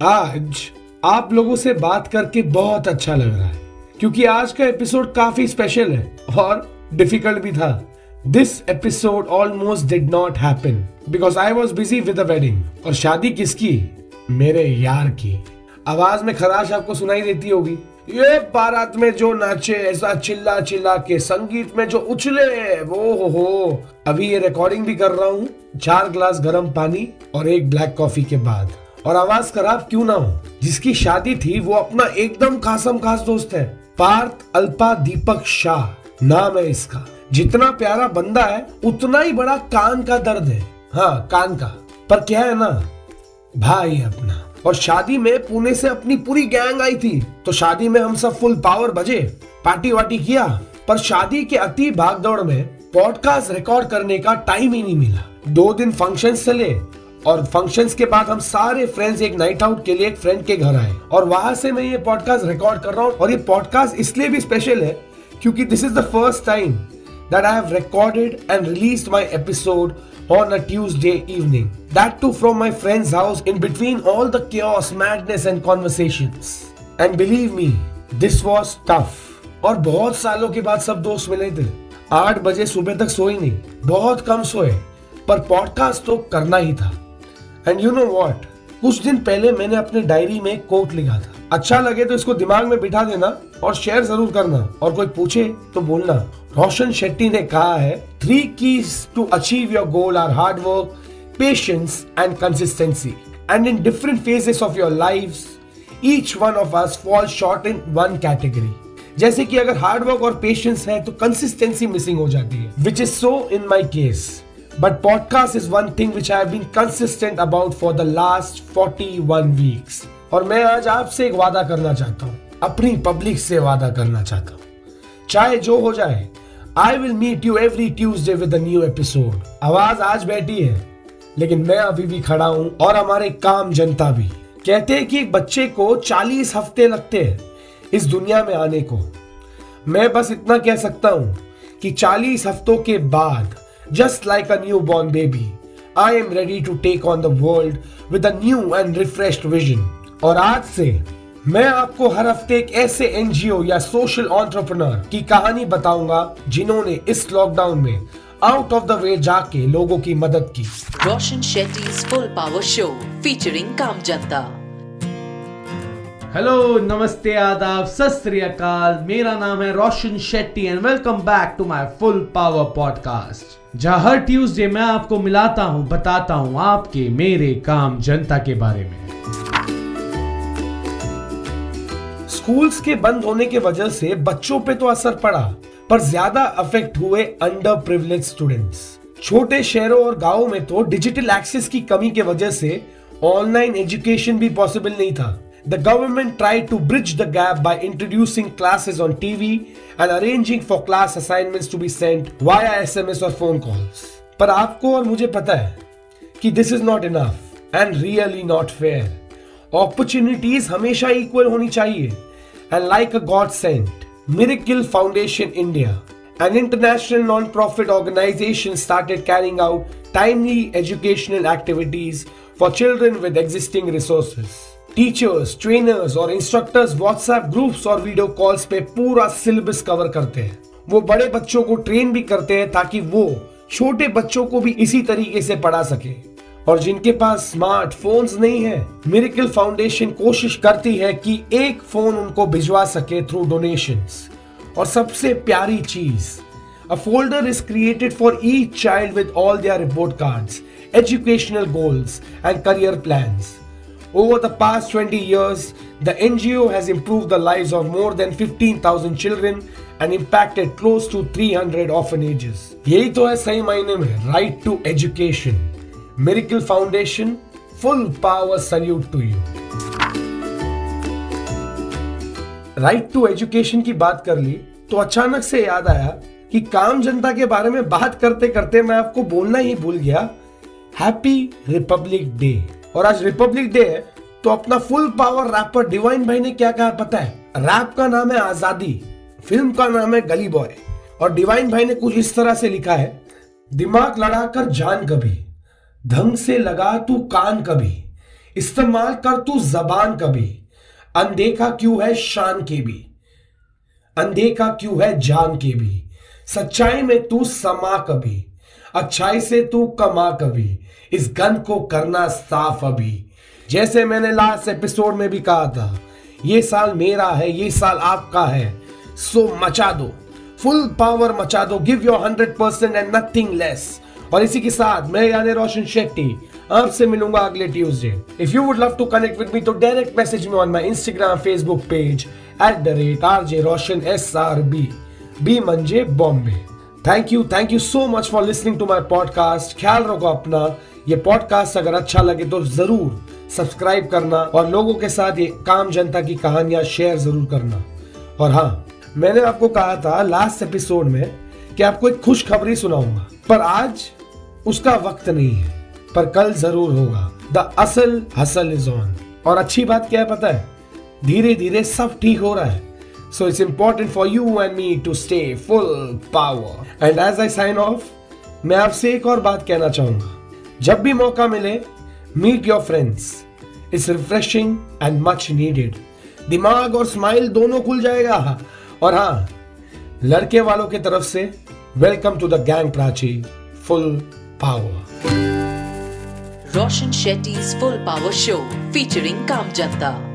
आज आप लोगों से बात करके बहुत अच्छा लग रहा है, क्योंकि आज का एपिसोड काफ़ी स्पेशल है और डिफ़िकल्ट भी था। This episode almost did not happen because I was busy with wedding और शादी किसकी? मेरे यार की। आवाज़ में खराश आपको सुनाई देती होगी। ये बारात में जो नाचे, ऐसा चिल्ला चिल्ला के संगीत में जो उछले, वो हो हो। अभी ये रिकॉर्डिंग भी कर रहा हूँ। चार ग्लास गर्म पानी और एक ब्लैक कॉफ़ी के बाद। और आवाज़ खराब क्यों ना हो? जिसकी शादी थी, वो अपना एकदम खासम खास दोस्त है। पार्थ अल्पा दीपक शाह, नाम है इसका। जितना प्यारा बंदा है, उतना ही बड़ा कान का दर्द है। हाँ कान का। पर क्या है ना, भाई अपना। और शादी में पुणे से अपनी पूरी गैंग आई थी। तो शादी में हम सब फुल पावर बजे, पार्टी वार्टी किया। पर शादी के अति भागदौड़ में पॉडकास्ट रिकॉर्ड करने का टाइम ही नहीं मिला। दो दिन फ़ंक्शन चले और फ़ंक्शंस के बाद हम सारे फ्रेंड्स एक नाइट आउट के लिए एक फ्रेंड के घर आए और वहाँ से मैं ये पॉडकास्ट रिकॉर्ड कर रहा हूँ और ये पॉडकास्ट इसलिए भी स्पेशल है क्योंकि this is the first time that I have recorded and release my episode on a Tuesday evening. That too from my friend's house in between all the chaos, madness and conversations. And believe me, this was tough. और बहुत सालों के बाद सब दोस्त मिले थे आठ बजे सुबह तक सोई नहीं बहुत कम सोए पर पॉडकास्ट तो करना ही था एंड यू नो वॉट कुछ दिन पहले मैंने अपने डायरी में कोट लिखा था। अच्छा लगे तो इसको दिमाग में बिठा देना और शेयर ज़रूर करना। और कोई पूछे तो बोलना। रोशन शेट्टी ने कहा है three keys to achieve your goal are hard work patience and consistency and in different phases of your life each one of us fall short in one category जैसे कि अगर हार्ड वर्क और पेशेंस है तो consistency missing हो जाती है। Which is so in my case But podcast is one thing which I have been consistent about for the last 41 weeks. और मैं आज आपसे एक वादा करना चाहता हूँ। अपनी पब्लिक से वादा करना चाहता हूँ। चाहे जो हो जाए I will meet you every Tuesday with new episode आवाज़ आज बैठी है, लेकिन मैं अभी भी खड़ा हूँ और हमारे काम जनता भी। कहते हैं कि एक बच्चे को 40 हफ़्ते लगते हैं इस दुनिया में आने को। मैं बस इतना कह सकता हूँ कि 40 हफ्तों के बाद just like a newborn baby. I am ready to take on the world with a new and refreshed vision. और आज से मैं आपको हर हफ़्ते एक ऐसे एनजीओ या सोशल ऑन्टरप्रनर की कहानी बताऊँगा जिन्होंने इस लॉकडाउन में आउट ऑफ़ द वे जाके लोगों की मदद की Roshan Shetty full power show featuring काम जनता हेलो नमस्ते, आदाब, सत मेरा नाम है Roshan Shetty and welcome back to my full power podcast जहाँ हर ट्यूसडे मैं आपको मिलाता हूँ, बताता हूँ आपके मेरे काम जनता के बारे में। स्कूल्स के बंद होने के वजह से बच्चों पे तो असर पड़ा, पर ज़्यादा अफेक्ट हुए अंडर प्रिविलेज स्टूडेंट्स छोटे शहरों और गाँवों में तो डिजिटल एक्सेस की कमी के वजह से ऑनलाइन एजुकेशन भी पॉसिबल नहीं था। The government tried to bridge the gap by introducing classes on TV and arranging for class assignments to be sent via SMS or phone calls. पर आपको और मुझे पता है कि this is not enough and really not fair opportunities हमेशा equal होनी चाहिए and like a God sent miracle foundation India an international non-profit organization started carrying out timely educational activities for children with existing resources. Teachers trainers और instructors WhatsApp groups और video calls पे पूरा syllabus cover करते हैं। वो बड़े बच्चों को ट्रेन भी करते हैं ताकि वो छोटे बच्चों को भी इसी तरीके से पढ़ा सके। और जिनके पास स्मार्ट स्मार्टफोन्स नहीं है मेरिकल फाउंडेशन कोशिश करती है कि एक फ़ोन उनको भिजवा सके थ्रू डोनेशन और सबसे प्यारी चीज़ a folder is created for each child with all their report cards educational goals and career plans Over the past 20 years, the NGO has improved the lives of more than 15,000 children and impacted close to 300 orphanages. यही तो है सही मायने में right to education Miracle Foundation full power salute to you right to education की बात कर ली तो अचानक से याद आया कि काम जनता के बारे में बात करते करते मैं आपको बोलना ही भूल गया हैप्पी रिपब्लिक डे और आज रिपब्लिक डे है तो अपना फुल पावर रैपर डिवाइन भाई ने क्या कहा पता है? रैप का नाम है आज़ादी फ़िल्म का नाम है गली बॉय और डिवाइन भाई ने कुछ इस तरह से लिखा है, दिमाग लड़ाकर जान कभी ढंग से लगा तू कान कभी, इस्तेमाल कर तू जबान कभी, अनदेखा क्यों है शान के भी, अनदेखा क्यों है जान के भी, सच्चाई में तू समा कभी अच्छाई से तू कमा कभी, इस गन को करना साफ़ अभी। जैसे मैंने लास्ट एपिसोड में भी कहा था, ये साल मेरा है, ये साल आपका है। सो मचा दो। फुल पावर मचा दो। Give your hundred percent and nothing less और इसी के साथ, मैं यानी रोशन शेट्टी, आपसे मिलूँगा अगले Tuesday if you would love to connect with me तो direct message me on my Instagram Facebook page at the rate R J Roshan S R B B मंजे Bombay thank you thank you so much for listening to my podcast ख्याल रखो अपना। ये podcast अगर अच्छा लगे तो ज़रूर सब्सक्राइब करना और लोगों के साथ ये काम जनता की कहानियाँ शेयर ज़रूर करना। और हाँ मैंने आपको कहा था लास्ट एपिसोड में कि आपको एक खुशखबरी सुनाऊँगा। पर आज उसका वक्त नहीं है, पर कल ज़रूर होगा। द असल हसल इज़ ऑन और अच्छी बात क्या है पता है? धीरे धीरे सब ठीक हो रहा है। So it's important for you and me to stay full power and as I sign off मैं आपसे एक और बात कहना चाहूँगा। जब भी मौका मिले meet your friends it's refreshing and much needed दिमाग और स्माइल दोनों खुल जाएगा। और हाँ लड़के वालों की तरफ़ से welcome to the gang Prachi full power Roshan Shetty's Full Power Show, featuring Kamjanta.